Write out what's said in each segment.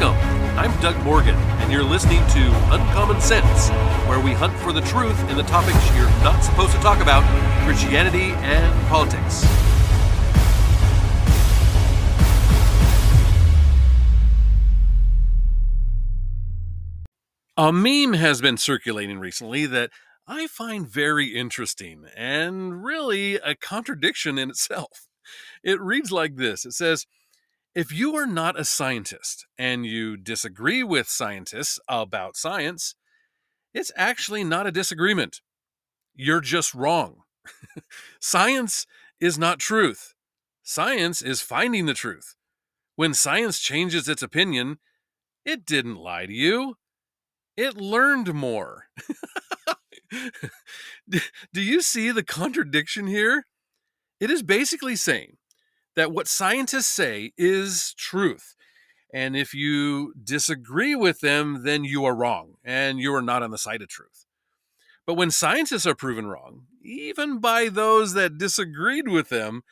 Welcome. I'm Doug Morgan, and you're listening to Uncommon Sense, where we hunt for the truth in the topics you're not supposed to talk about Christianity and politics. A meme has been circulating recently that I find very interesting and really a contradiction in itself. It reads like this It says, if you are not a scientist and you disagree with scientists about science, it's actually not a disagreement. You're just wrong. science is not truth. Science is finding the truth. When science changes its opinion, it didn't lie to you. It learned more. Do you see the contradiction here? It is basically saying that what scientists say is truth. And if you disagree with them, then you are wrong and you are not on the side of truth. But when scientists are proven wrong, even by those that disagreed with them,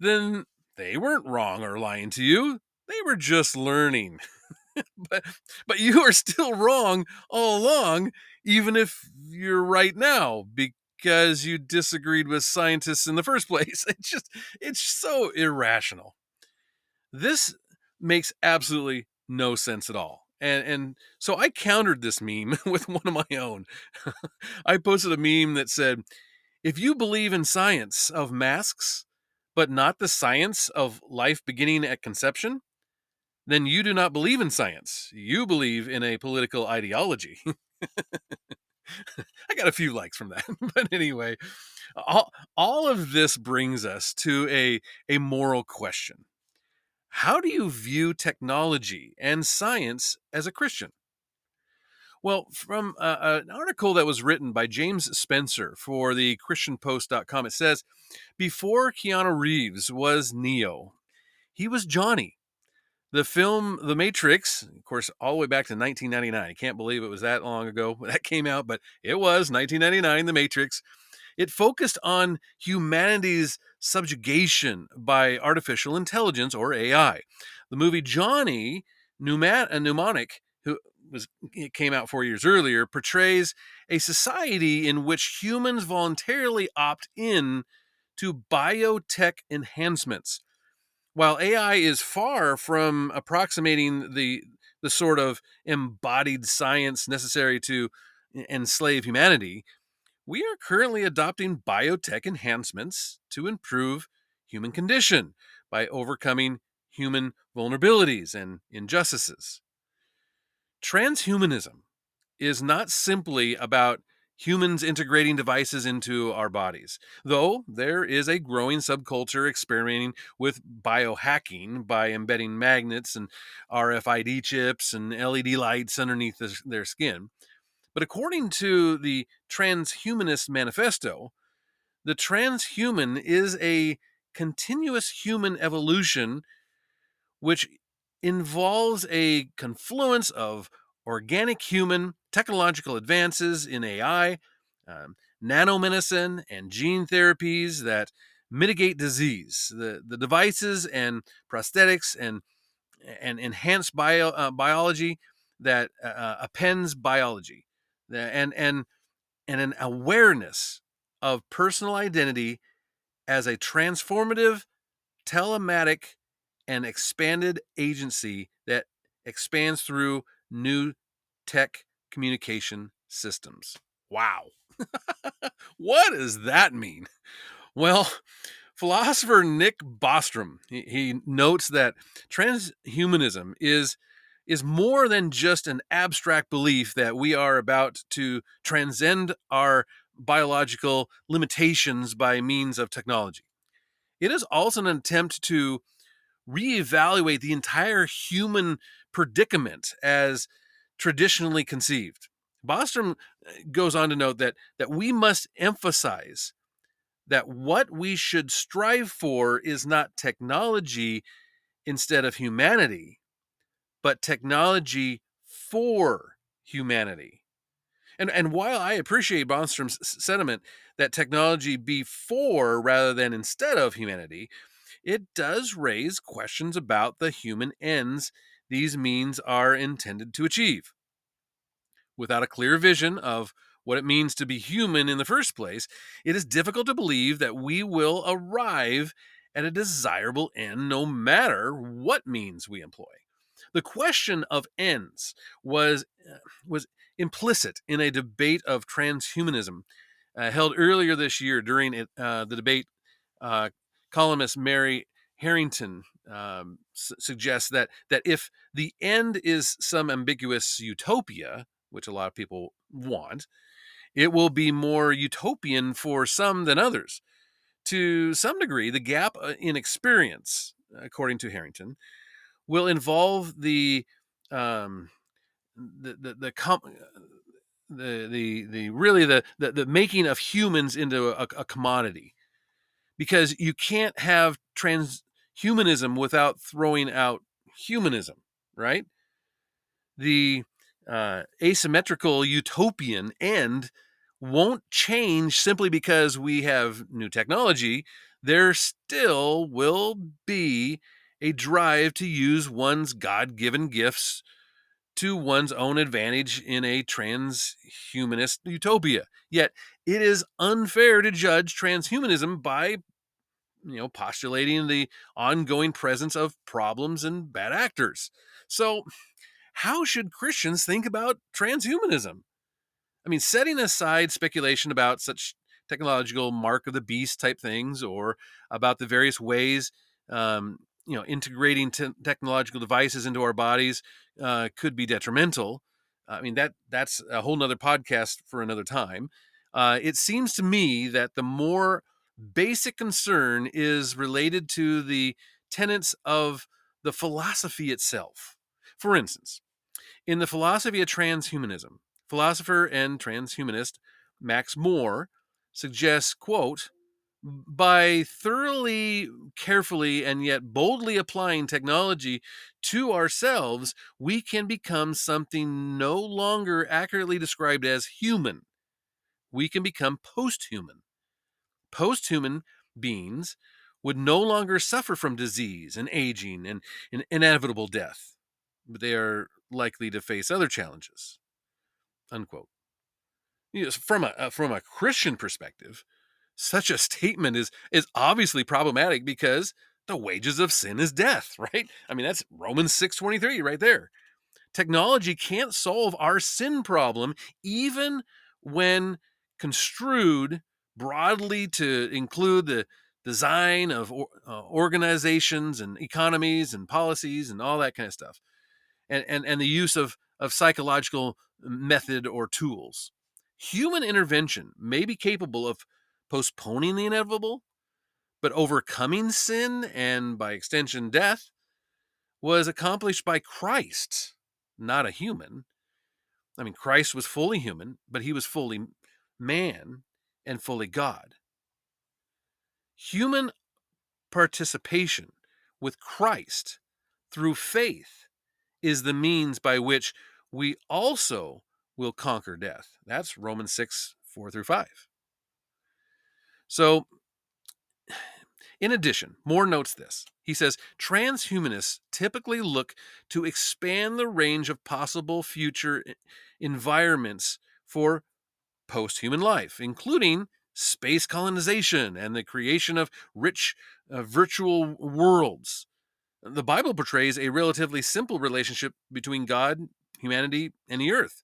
then they weren't wrong or lying to you. They were just learning. but but you are still wrong all along, even if you're right now, because you disagreed with scientists in the first place. It's just, it's so irrational. This makes absolutely no sense at all. And, and so I countered this meme with one of my own. I posted a meme that said, if you believe in science of masks, but not the science of life beginning at conception, then you do not believe in science. You believe in a political ideology. I got a few likes from that. but anyway, all, all of this brings us to a, a moral question. How do you view technology and science as a Christian? Well, from uh, an article that was written by James Spencer for the ChristianPost.com, it says Before Keanu Reeves was Neo, he was Johnny the film The Matrix, of course, all the way back to 1999. I can't believe it was that long ago that came out, but it was 1999, The Matrix. It focused on humanity's subjugation by artificial intelligence or AI. The movie Johnny a uh, Mnemonic, who was it came out four years earlier, portrays a society in which humans voluntarily opt in to biotech enhancements while AI is far from approximating the the sort of embodied science necessary to enslave humanity, we are currently adopting biotech enhancements to improve human condition by overcoming human vulnerabilities and injustices. Transhumanism is not simply about humans integrating devices into our bodies. Though there is a growing subculture experimenting with biohacking by embedding magnets and RFID chips and LED lights underneath the, their skin. But according to the Transhumanist Manifesto, the transhuman is a continuous human evolution which involves a confluence of organic human technological advances in AI, um, nanomedicine, and gene therapies that mitigate disease. The, the devices and prosthetics and, and enhanced bio, uh, biology that uh, uh appends biology and, and, and an awareness of personal identity as a transformative, telematic, and expanded agency that expands through new tech communication systems. Wow. what does that mean? Well, philosopher Nick Bostrom he, he, notes that transhumanism is is more than just an abstract belief that we are about to transcend our biological limitations by means of technology. It is also an attempt to reevaluate the entire human predicament as traditionally conceived. Bostrom uh, goes on to note that that we must emphasize that what we should strive for is not technology instead of humanity, but technology for humanity. And, and while I appreciate Bostrom's sentiment that technology be for rather than instead of humanity, it does raise questions about the human ends these means are intended to achieve. Without a clear vision of what it means to be human in the first place, it is difficult to believe that we will arrive at a desirable end no matter what means we employ. The question of ends was, uh, was implicit in a debate of transhumanism uh, held earlier this year during it, uh, the debate. Uh, columnist Mary Harrington um, s- suggests that that if the end is some ambiguous utopia, which a lot of people want, it will be more utopian for some than others. To some degree, the gap uh, in experience, according to Harrington, will involve the um, the the the, com- the the the really the, the the making of humans into a, a commodity, because you can't have transhumanism without throwing out humanism, right? The uh, asymmetrical utopian end won't change simply because we have new technology. There still will be a drive to use one's God given gifts to one's own advantage in a transhumanist utopia. Yet it is unfair to judge transhumanism by you know postulating the ongoing presence of problems and bad actors. So how should Christians think about transhumanism? I mean, setting aside speculation about such technological mark of the beast type things or about the various ways um, you know integrating te- technological devices into our bodies uh, could be detrimental i mean that that's a whole nother podcast for another time uh, it seems to me that the more basic concern is related to the tenets of the philosophy itself for instance in the philosophy of transhumanism philosopher and transhumanist max More suggests quote by thoroughly, carefully, and yet boldly applying technology to ourselves, we can become something no longer accurately described as human. We can become post human. Post human beings would no longer suffer from disease and aging and, and inevitable death, but they are likely to face other challenges. Unquote. from a uh, from a Christian perspective, such a statement is is obviously problematic because the wages of sin is death, right? I mean, that's Romans 6:23 right there. Technology can't solve our sin problem even when construed broadly to include the design of uh, organizations and economies and policies and all that kind of stuff. And and and the use of of psychological method or tools. Human intervention may be capable of postponing the inevitable, but overcoming sin and by extension death was accomplished by Christ, not a human. I mean, Christ was fully human, but he was fully man and fully God. Human participation with Christ through faith is the means by which we also will conquer death. That's Romans 6 4 through 5. So, in addition, More notes this. He says transhumanists typically look to expand the range of possible future environments for post human life, including space colonization and the creation of rich uh, virtual worlds. The Bible portrays a relatively simple relationship between God, humanity, and the earth,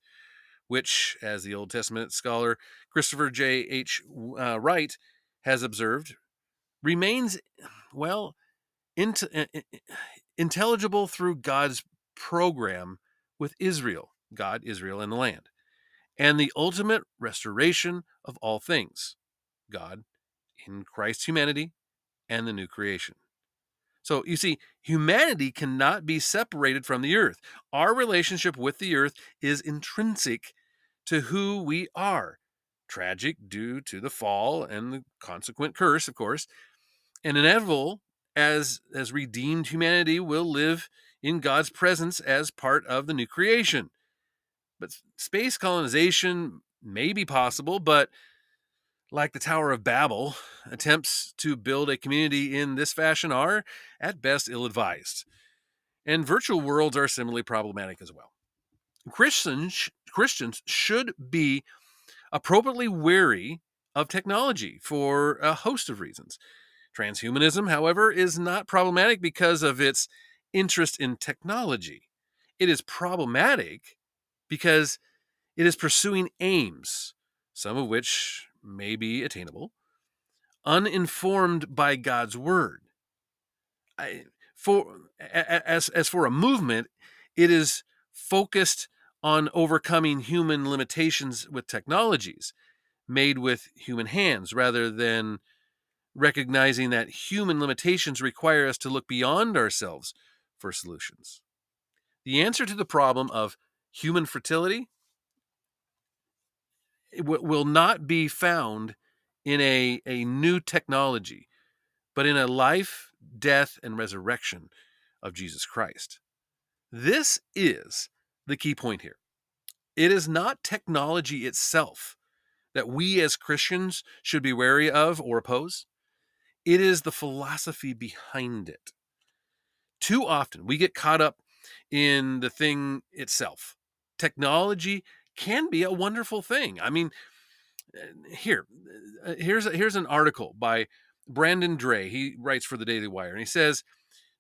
which, as the Old Testament scholar Christopher J. H. Uh, Wright has observed remains, well, int- intelligible through God's program with Israel, God, Israel, and the land, and the ultimate restoration of all things, God in Christ's humanity and the new creation. So you see, humanity cannot be separated from the earth. Our relationship with the earth is intrinsic to who we are tragic due to the fall and the consequent curse, of course, and inevitable as as redeemed humanity will live in God's presence as part of the new creation. But space colonization may be possible, but like the Tower of Babel, attempts to build a community in this fashion are at best ill advised. And virtual worlds are similarly problematic as well. Christians, Christians should be appropriately wary of technology for a host of reasons. Transhumanism, however, is not problematic because of its interest in technology. It is problematic because it is pursuing aims, some of which may be attainable, uninformed by God's word. I, for as as for a movement, it is focused on overcoming human limitations with technologies made with human hands rather than recognizing that human limitations require us to look beyond ourselves for solutions. The answer to the problem of human fertility will not be found in a, a new technology, but in a life, death, and resurrection of Jesus Christ. This is the key point here. It is not technology itself that we as Christians should be wary of or oppose. It is the philosophy behind it. Too often we get caught up in the thing itself. Technology can be a wonderful thing. I mean, eh, here, eh, here's here's an article by Brandon Drey. He writes for the Daily Wire, and he says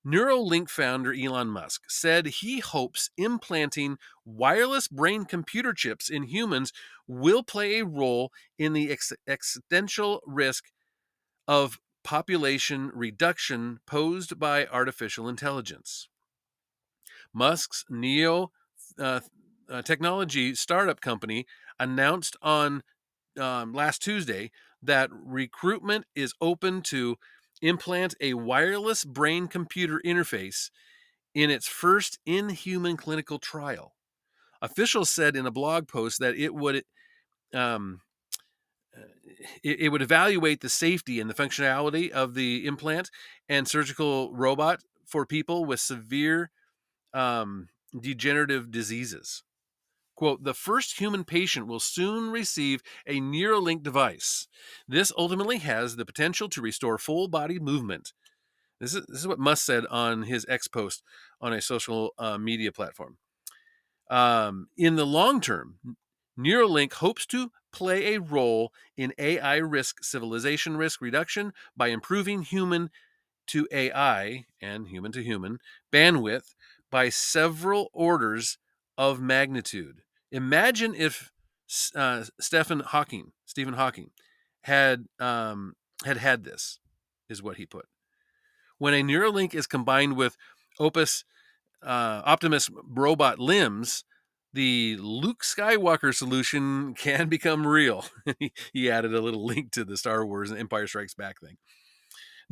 Neuralink founder Elon Musk said he hopes implanting wireless brain computer chips in humans will play a role in the ex- existential risk of population reduction posed by artificial intelligence. Musk's Neo uh, uh, technology startup company announced on um, last Tuesday that recruitment is open to implant a wireless brain computer interface in its first in human clinical trial. Officials said in a blog post that it would um, uh, it, it, would evaluate the safety and the functionality of the implant and surgical robot for people with severe um, degenerative diseases. Quote, the first human patient will soon receive a Neuralink device. This ultimately has the potential to restore full body movement. This is, this is what Musk said on his X post on a social uh, media platform. Um, in the long term, Neuralink hopes to play a role in AI risk, civilization risk reduction by improving human to AI and human to human bandwidth by several orders of magnitude. Imagine if uh, Stephen Hawking, Stephen Hawking, had um, had had this, is what he put. When a Neuralink is combined with Opus uh, Optimus robot limbs, the Luke Skywalker solution can become real. he added a little link to the Star Wars and Empire Strikes Back thing.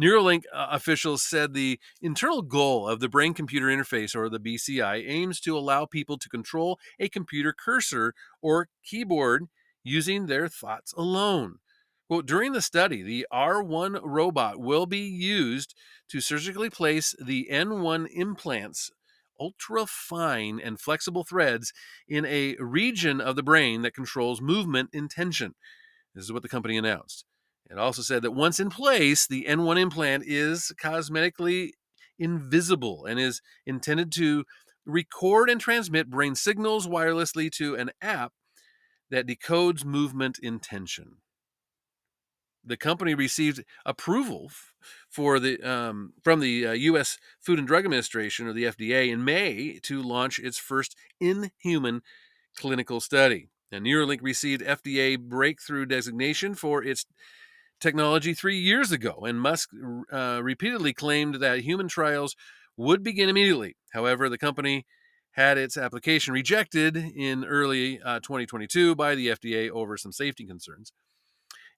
Neuralink uh, officials said the internal goal of the brain computer interface, or the BCI, aims to allow people to control a computer cursor or keyboard using their thoughts alone. Well, during the study, the R1 robot will be used to surgically place the N1 implants, ultra fine and flexible threads, in a region of the brain that controls movement intention. This is what the company announced. It also said that once in place, the N1 implant is cosmetically invisible and is intended to record and transmit brain signals wirelessly to an app that decodes movement intention. The company received approval for the um, from the uh, U.S. Food and Drug Administration, or the FDA, in May to launch its first in-human clinical study. And Neuralink received FDA breakthrough designation for its technology three years ago, and Musk uh, repeatedly claimed that human trials would begin immediately. However, the company had its application rejected in early uh, 2022 by the FDA over some safety concerns.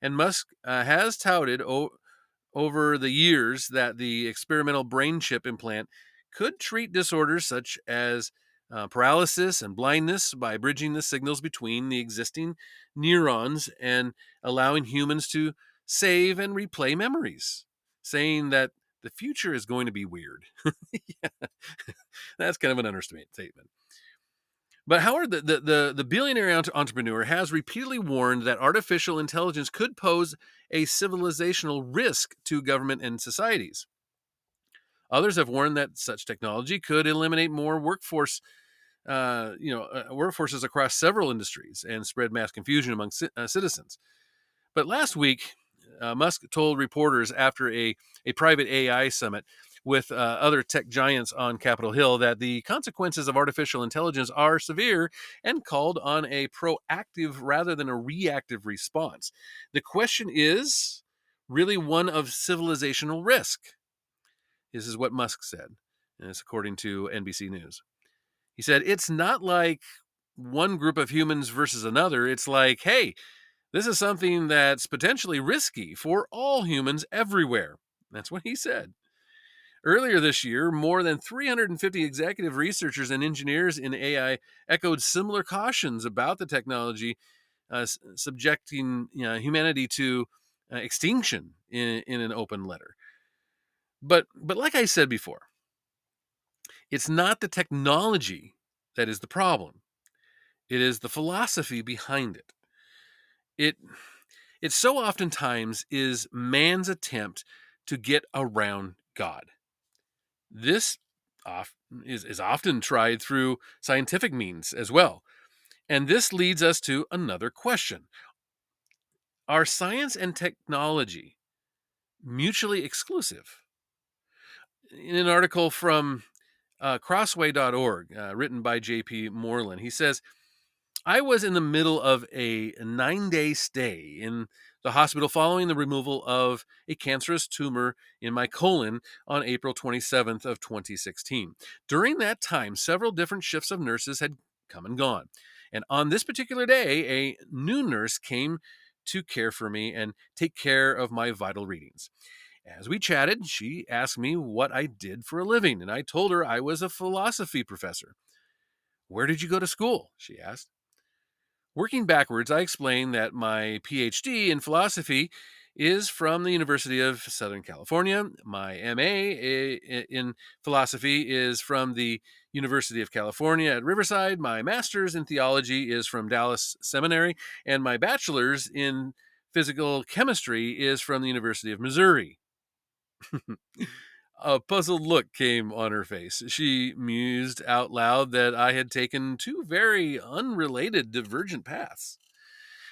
And Musk uh, has touted over the years that the experimental brain chip implant could treat disorders such as uh, paralysis and blindness by bridging the signals between the existing neurons and allowing humans to save and replay memories, saying that the future is going to be weird. yeah. That's kind of an understatement statement. But Howard, the, the, the, the billionaire entrepreneur, has repeatedly warned that artificial intelligence could pose a civilizational risk to government and societies. Others have warned that such technology could eliminate more workforce, uh, you know, uh, workforces across several industries and spread mass confusion among uh, citizens. But last week, uh, Musk told reporters after a, a private AI summit with uh, other tech giants on Capitol Hill that the consequences of artificial intelligence are severe and called on a proactive rather than a reactive response. The question is really one of civilizational risk. This is what Musk said, and it's according to NBC News. He said, It's not like one group of humans versus another. It's like, hey, this is something that's potentially risky for all humans everywhere. That's what he said. Earlier this year, more than 350 executive researchers and engineers in AI echoed similar cautions about the technology uh, subjecting you know, humanity to uh, extinction in, in an open letter. But, but like I said before, it's not the technology that is the problem. It is the philosophy behind it. It it so oftentimes is man's attempt to get around God. This is, is often tried through scientific means as well. And this leads us to another question Are science and technology mutually exclusive? In an article from uh, crossway.org, uh, written by J.P. Moreland, he says, I was in the middle of a nine day stay in the hospital following the removal of a cancerous tumor in my colon on April 27th of 2016. During that time, several different shifts of nurses had come and gone. And on this particular day, a new nurse came to care for me and take care of my vital readings. As we chatted, she asked me what I did for a living, and I told her I was a philosophy professor. Where did you go to school? she asked. Working backwards, I explain that my PhD in philosophy is from the University of Southern California. My MA in philosophy is from the University of California at Riverside. My master's in theology is from Dallas Seminary. And my bachelor's in physical chemistry is from the University of Missouri. A puzzled look came on her face. She mused out loud that I had taken two very unrelated divergent paths.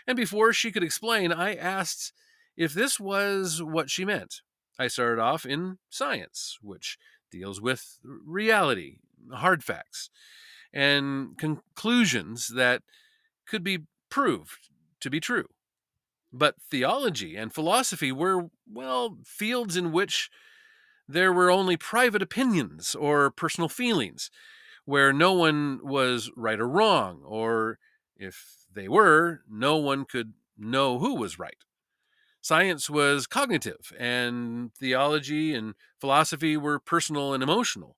And before she could explain, I asked if this was what she meant. I started off in science, which deals with reality, hard facts, and conclusions that could be proved to be true. But theology and philosophy were, well, fields in which there were only private opinions or personal feelings, where no one was right or wrong, or if they were, no one could know who was right. Science was cognitive, and theology and philosophy were personal and emotional.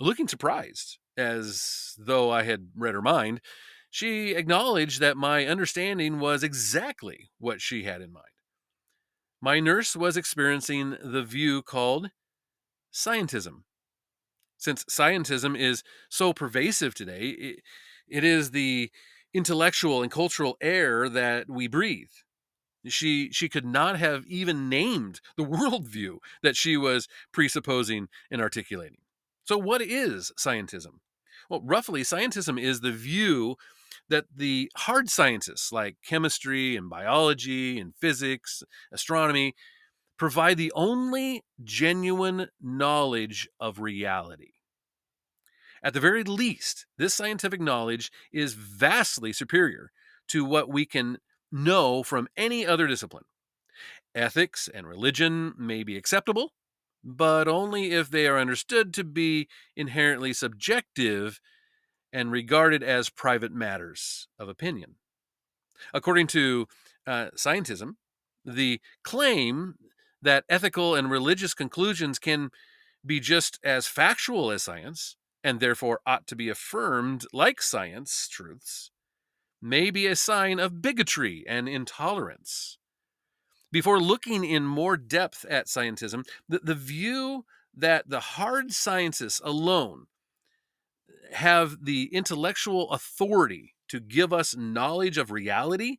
Looking surprised, as though I had read her mind, she acknowledged that my understanding was exactly what she had in mind. My nurse was experiencing the view called scientism. Since scientism is so pervasive today, it, it is the intellectual and cultural air that we breathe. She she could not have even named the worldview that she was presupposing and articulating. So, what is scientism? Well, roughly, scientism is the view that the hard sciences like chemistry and biology and physics, astronomy, provide the only genuine knowledge of reality. At the very least, this scientific knowledge is vastly superior to what we can know from any other discipline. Ethics and religion may be acceptable, but only if they are understood to be inherently subjective and regarded as private matters of opinion. According to uh, scientism, the claim that ethical and religious conclusions can be just as factual as science, and therefore ought to be affirmed like science truths, may be a sign of bigotry and intolerance. Before looking in more depth at scientism, the, the view that the hard sciences alone have the intellectual authority to give us knowledge of reality,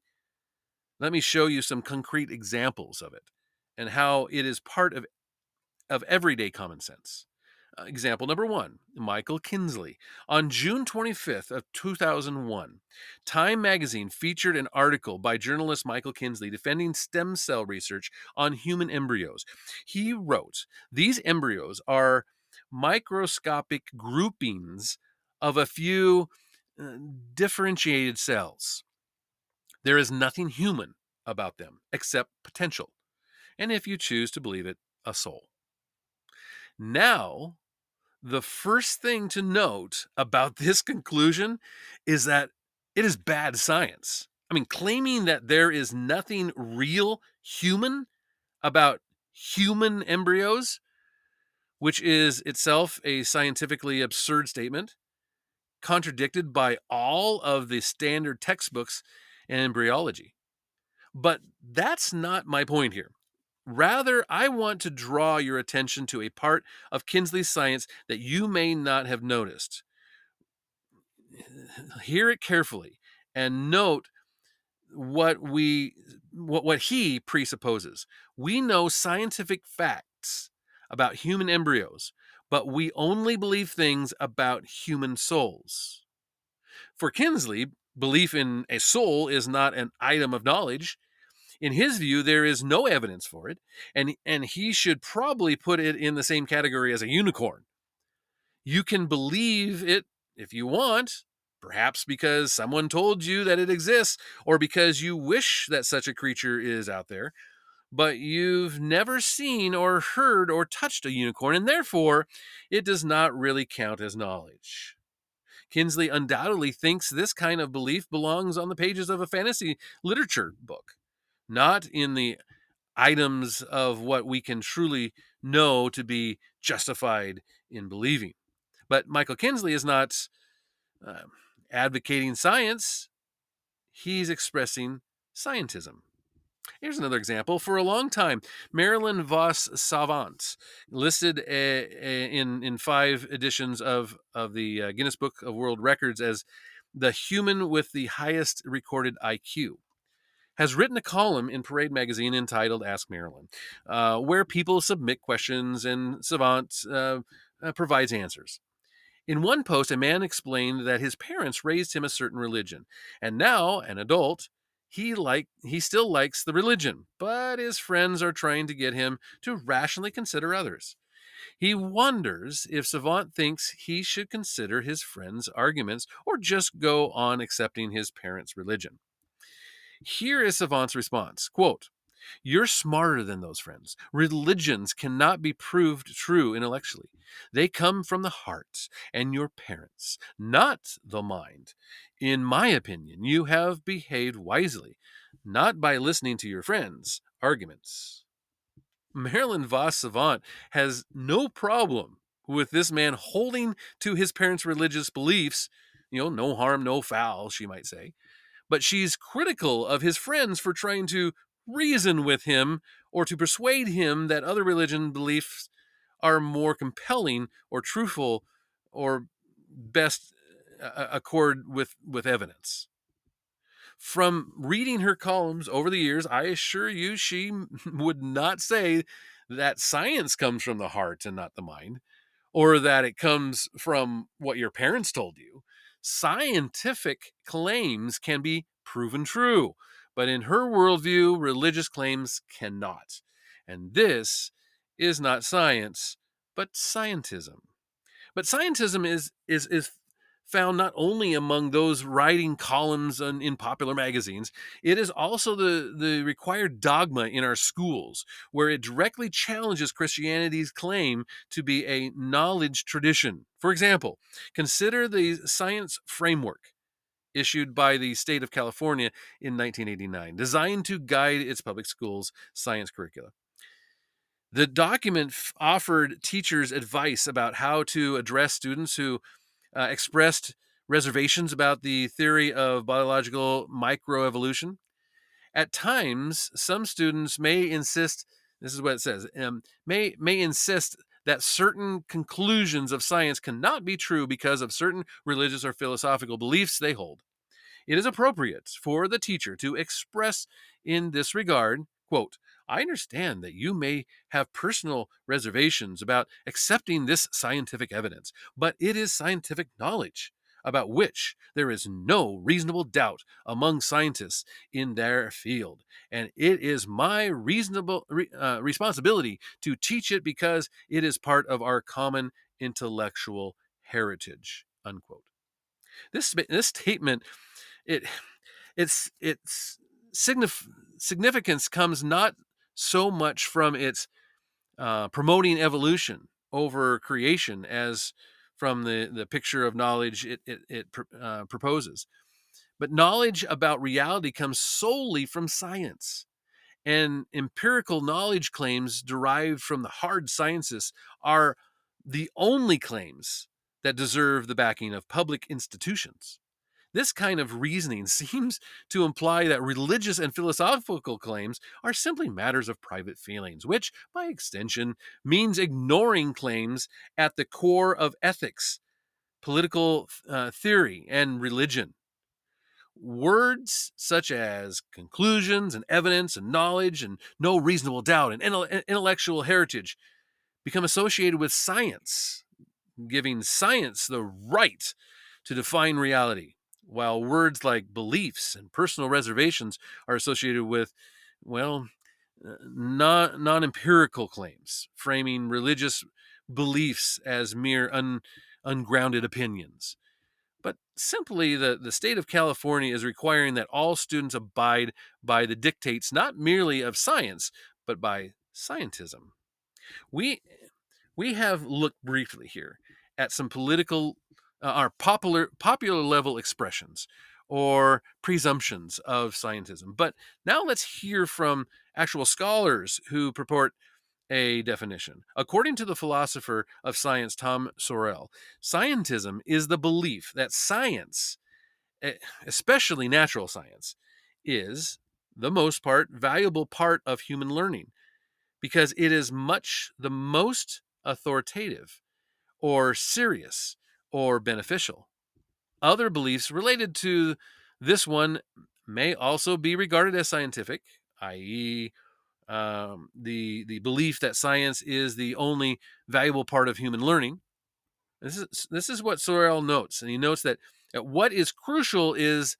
let me show you some concrete examples of it and how it is part of of everyday common sense. Uh, example number one Michael Kinsley. On June 25th of 2001, Time magazine featured an article by journalist Michael Kinsley defending stem cell research on human embryos. He wrote, These embryos are microscopic groupings of a few uh, differentiated cells. There is nothing human about them except potential, and if you choose to believe it, a soul. Now, the first thing to note about this conclusion is that it is bad science. I mean, claiming that there is nothing real human about human embryos, which is itself a scientifically absurd statement, contradicted by all of the standard textbooks in embryology. But that's not my point here. Rather, I want to draw your attention to a part of Kinsley's science that you may not have noticed. Hear it carefully and note what we what, what he presupposes. We know scientific facts about human embryos, but we only believe things about human souls. For Kinsley, belief in a soul is not an item of knowledge, in his view, there is no evidence for it, and, and he should probably put it in the same category as a unicorn. You can believe it if you want, perhaps because someone told you that it exists, or because you wish that such a creature is out there, but you've never seen or heard or touched a unicorn, and therefore it does not really count as knowledge. Kinsley undoubtedly thinks this kind of belief belongs on the pages of a fantasy literature book not in the items of what we can truly know to be justified in believing. But Michael Kinsley is not uh, advocating science, he's expressing scientism. Here's another example. For a long time, Marilyn Vos Savant, listed a, a, in, in five editions of, of the uh, Guinness Book of World Records as the human with the highest recorded IQ has written a column in Parade magazine entitled Ask Marilyn, uh, where people submit questions and Savant uh, uh, provides answers. In one post, a man explained that his parents raised him a certain religion, and now, an adult, he like he still likes the religion, but his friends are trying to get him to rationally consider others. He wonders if Savant thinks he should consider his friends' arguments or just go on accepting his parents' religion. Here is Savant's response quote, You're smarter than those friends. Religions cannot be proved true intellectually. They come from the heart and your parents, not the mind. In my opinion, you have behaved wisely, not by listening to your friends' arguments. Marilyn Vos Savant has no problem with this man holding to his parents' religious beliefs. You know, no harm, no foul, she might say but she's critical of his friends for trying to reason with him or to persuade him that other religion beliefs are more compelling or truthful or best uh, uh, accord with with evidence. From reading her columns over the years i assure you she would not say that science comes from the heart and not the mind or that it comes from what your parents told you. Scientific claims can be proven true, but in her worldview, religious claims cannot. And this is not science, but scientism. But scientism is is is found not only among those writing columns in, popular magazines, it is also the, the required dogma in our schools, where it directly challenges Christianity's claim to be a knowledge tradition. For example, consider the science framework issued by the state of California in 1989, designed to guide its public schools' science curricula. The document offered teachers advice about how to address students who uh, expressed reservations about the theory of biological microevolution. At times, some students may insist, this is what it says, um, may, may insist that certain conclusions of science cannot be true because of certain religious or philosophical beliefs they hold. It is appropriate for the teacher to express in this regard Quote, I understand that you may have personal reservations about accepting this scientific evidence, but it is scientific knowledge about which there is no reasonable doubt among scientists in their field. And it is my reasonable uh, responsibility to teach it because it is part of our common intellectual heritage. Unquote. This, this statement, it, it's, its signif- significance comes not so much from its uh, promoting evolution over creation as from the, the picture of knowledge it, it, it uh, proposes. But knowledge about reality comes solely from science. And empirical knowledge claims derived from the hard sciences are the only claims that deserve the backing of public institutions. This kind of reasoning seems to imply that religious and philosophical claims are simply matters of private feelings, which, by extension, means ignoring claims at the core of ethics, political uh, theory, and religion. Words such as conclusions and evidence and knowledge and no reasonable doubt and intellectual heritage become associated with science, giving science the right to define reality while words like beliefs and personal reservations are associated with, well, uh, non, non-empirical claims, framing religious beliefs as mere un, ungrounded opinions. But simply, the, the state of California is requiring that all students abide by the dictates not merely of science, but by scientism. We, we have looked briefly here at some political uh, are popular popular level expressions or presumptions of scientism. But now let's hear from actual scholars who purport a definition. According to the philosopher of science Tom Sorell, scientism is the belief that science, especially natural science, is the most part valuable part of human learning because it is much the most authoritative or serious or beneficial. Other beliefs related to this one may also be regarded as scientific, i.e., um, the the belief that science is the only valuable part of human learning. This is this is what Sorell notes, and he notes that, that what is crucial is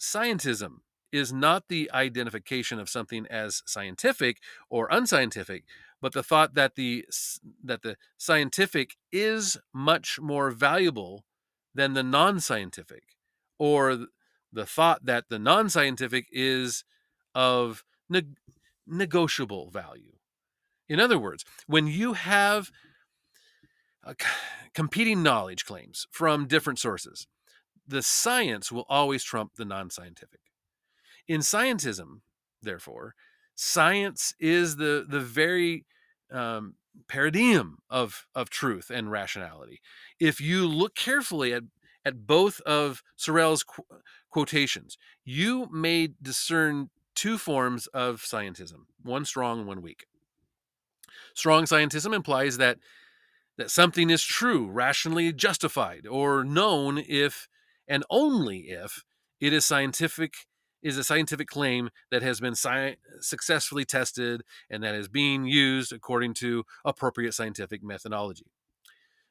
scientism is not the identification of something as scientific or unscientific, but the thought that the that the scientific is much more valuable than the non-scientific or the thought that the non-scientific is of neg- negotiable value. In other words when you have competing knowledge claims from different sources the science will always trump the non-scientific. In scientism therefore science is the the very um, paradigm of of truth and rationality. If you look carefully at at both of Sorell's qu- quotations, you may discern two forms of scientism: one strong and one weak. Strong scientism implies that that something is true, rationally justified, or known if and only if it is scientific is a scientific claim that has been sci- successfully tested and that is being used according to appropriate scientific methodology.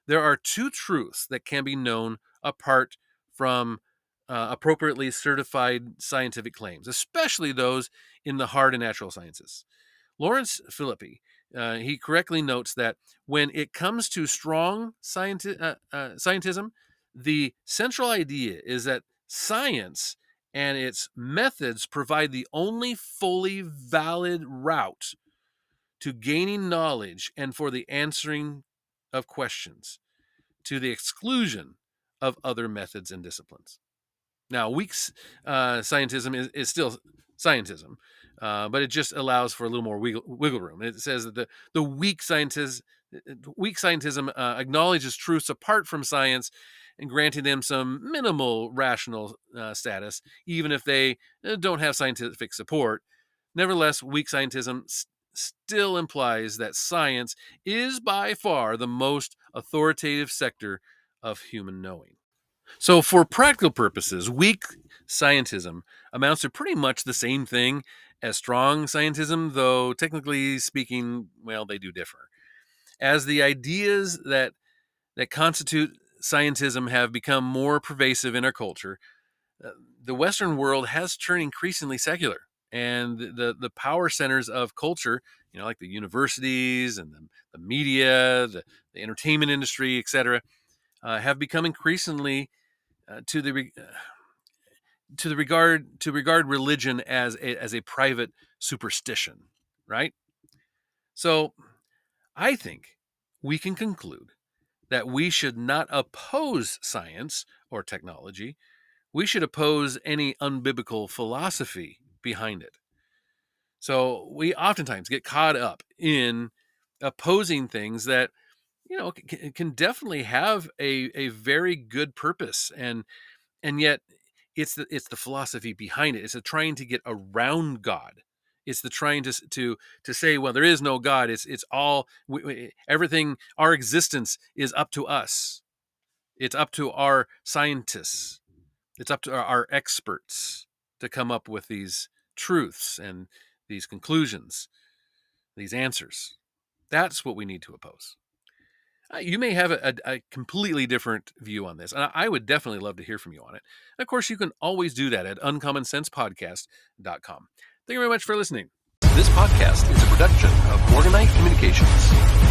There are two truths that can be known apart from uh, appropriately certified scientific claims, especially those in the hard and natural sciences. Lawrence Philippi, uh, he correctly notes that when it comes to strong scienti- uh, uh scientism, the central idea is that science and its methods provide the only fully valid route to gaining knowledge and for the answering of questions, to the exclusion of other methods and disciplines. Now, weak uh, scientism is, is still scientism, uh, but it just allows for a little more wiggle, wiggle room. It says that the, the weak scientism, weak scientism uh, acknowledges truths apart from science and granting them some minimal rational uh, status, even if they uh, don't have scientific support. Nevertheless, weak scientism still implies that science is by far the most authoritative sector of human knowing. So, for practical purposes, weak scientism amounts to pretty much the same thing as strong scientism, though technically speaking, well, they do differ. As the ideas that that constitute scientism have become more pervasive in our culture, uh, the Western world has turned increasingly secular, and the the power centers of culture, you know, like the universities and the, the media, the, the entertainment industry, etc., uh, have become increasingly uh, to the uh, to the regard to regard religion as a, as a private superstition, right? So, I think we can conclude that we should not oppose science or technology. We should oppose any unbiblical philosophy behind it. So we oftentimes get caught up in opposing things that you know can, can definitely have a, a very good purpose and and yet it's the it's the philosophy behind it it's trying to get around god it's the trying to to to say well there is no god it's it's all we, we, everything our existence is up to us it's up to our scientists it's up to our, our experts to come up with these truths and these conclusions these answers that's what we need to oppose uh, you may have a, a, completely different view on this, and I would definitely love to hear from you on it. And of course, you can always do that at uncommonsensepodcast.com. Thank you very much for listening. This podcast is a production of Morganite Communications.